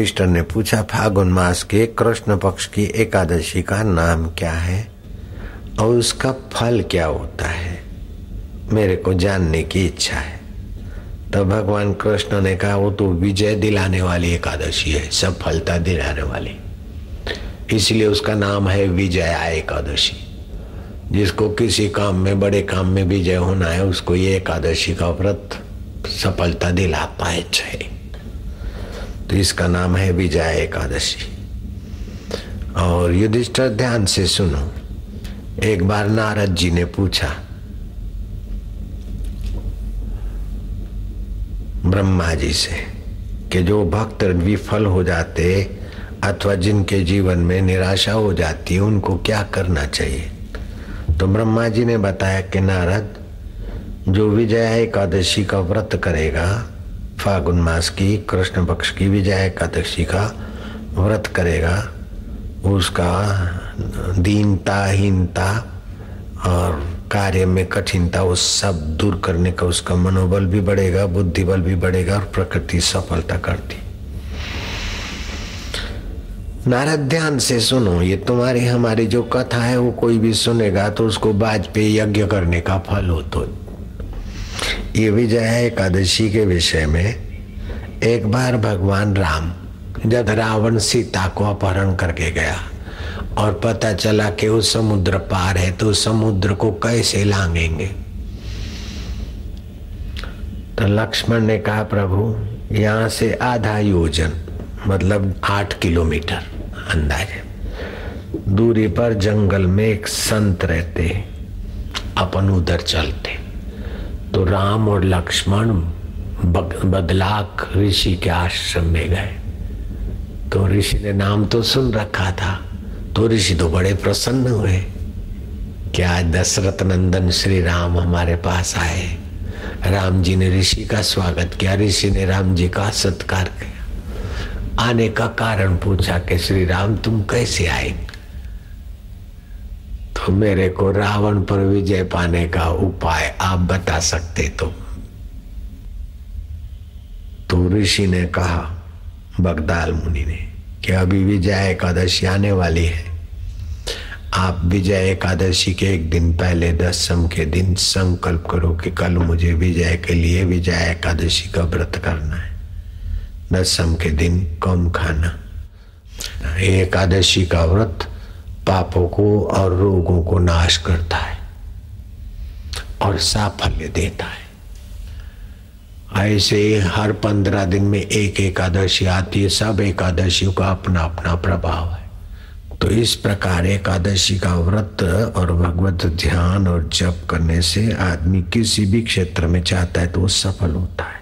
Mister ने पूछा, फागुन मास के कृष्ण पक्ष की एकादशी का नाम क्या है? और उसका फल क्या होता है? मेरे को जानने की इच्छा है। तो भगवान कृष्ण ने कहा, वो तो विजय दिलाने वाली एकादशी है सफलता दिलाने वाली। इसलिए उसका नाम है विजया एकादशी। जिसको किसी काम में, बड़े काम में विजय होना है, उसको ये एकादशी का व्रत सफलता दिलाता है तो इसका नाम है विजय एकादशी। और युधिष्ठर, ध्यान से सुनो, एक बार नारद जी ने पूछा, ब्रह्मा जी से, कि जो भक्त विफल हो जाते अथवा जिनके जीवन में निराशा हो जाती है, उनको क्या करना चाहिए? तो ब्रह्मा जी ने बताया कि नारद, जो विजया एकादशी का व्रत करेगा फागुन मास की कृष्ण पक्ष की विजया एकादशी का व्रत करेगा। उसका दीनता हीनता और कार्य में कठिनता, वो सब दूर करने का उसका मनोबल भी बढ़ेगा बुद्धि बल भी बढ़ेगा और प्रकृति सफलता करती। नारद, ध्यान से सुनो, ये तुम्हारी, हमारी जो कथा है, वो कोई भी सुनेगा तो उसको बाज पे यज्ञ करने का फल हो तो ये विजय एकादशी के विषय में। एक बार भगवान राम जब रावण सीता को अपहरण करके गया और पता चला कि वो समुद्र पार है तो समुद्र को कैसे लांगेंगे तो लक्ष्मण ने कहा, प्रभु, यहाँ से आधा योजन मतलब आठ किलोमीटर अंदाजे। दूरी पर जंगल में एक संत रहते अपन उधर चलते तो राम और लक्ष्मण बदलाक ऋषि के आश्रम में गए। तो ऋषि ने नाम तो सुन रखा था तो ऋषि तो बड़े प्रसन्न हुए। कि आज दशरथ नंदन श्री राम हमारे पास आए? राम जी ने ऋषि का स्वागत किया, ऋषि ने राम जी का सत्कार किया। आने का कारण पूछा कि श्री राम, तुम कैसे आए? मेरे को रावण पर विजय पाने का उपाय आप बता सकते तो। तो ऋषि ने कहा, बगदाल मुनि ने, कि अभी विजय एकादशी आने वाली है। आप विजय एकादशी के एक दिन पहले दसम के दिन संकल्प करो कि कल मुझे विजय के लिए विजय एकादशी का व्रत करना है। दसम के दिन कम खाना। एकादशी का व्रत पापों को और रोगों को नाश करता है और साफल्य देता है। ऐसे हर पंद्रह दिन में एक एकादशी आती है, सब एकादशियों का अपना अपना प्रभाव है। तो इस प्रकार एकादशी का व्रत और भगवत ध्यान और जप करने से आदमी किसी भी क्षेत्र में चाहता है तो वो सफल होता है।